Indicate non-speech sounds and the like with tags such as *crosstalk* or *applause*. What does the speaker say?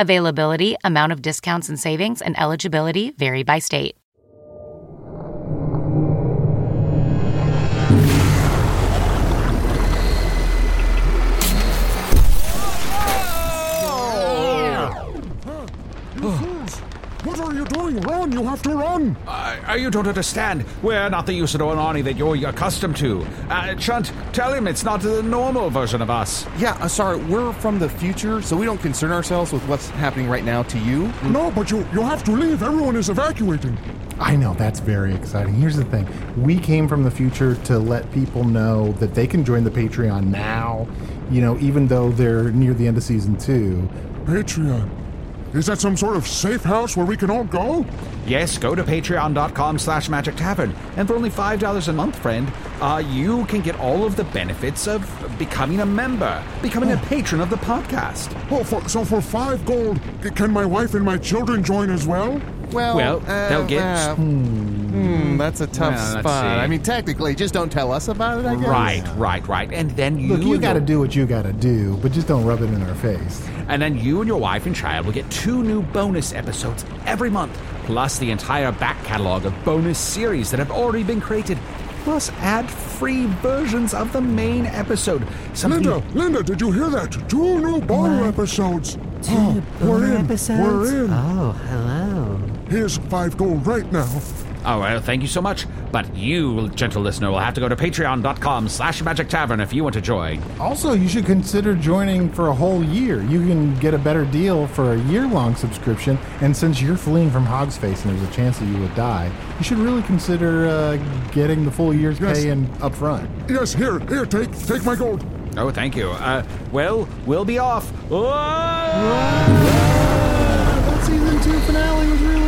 Availability, amount of discounts and savings, and eligibility vary by state. Oh! What are you doing? Run! You have to run! Uh, you don't understand. We're not the Usidore Arnie that you're accustomed to. Uh, Chunt, tell him it's not the normal version of us. Yeah, uh, sorry, we're from the future, so we don't concern ourselves with what's happening right now to you. No, but you you have to leave. Everyone is evacuating. I know, that's very exciting. Here's the thing we came from the future to let people know that they can join the Patreon now, you know, even though they're near the end of season two. Patreon. Is that some sort of safe house where we can all go? Yes, go to patreon.com slash magic tavern. And for only $5 a month, friend, uh, you can get all of the benefits of becoming a member, becoming a patron of the podcast. Oh, for, so for five gold, can my wife and my children join as well? Well, Well, they'll get- uh, hmm, that's a tough Well, spot. I mean, technically, just don't tell us about it, I guess. Right, right, right. And then you Look, you gotta do what you gotta do, but just don't rub it in our face. And then you and your wife and child will get two new bonus episodes every month, plus the entire back catalog of bonus series that have already been created, plus ad-free versions of the main episode. Something Linda, Linda, did you hear that? Two new bonus episodes. Two *gasps* we're in. We're in. Oh, hello. Here's five gold right now. Oh, well, thank you so much. But you, gentle listener, will have to go to patreon.com slash magic tavern if you want to join. Also, you should consider joining for a whole year. You can get a better deal for a year long subscription, and since you're fleeing from Hog's Face and there's a chance that you would die, you should really consider uh, getting the full year's Yes. pay in up front. Yes, here, here, take take my gold. Oh, thank you. Uh, well, we'll be off. That season two finale was really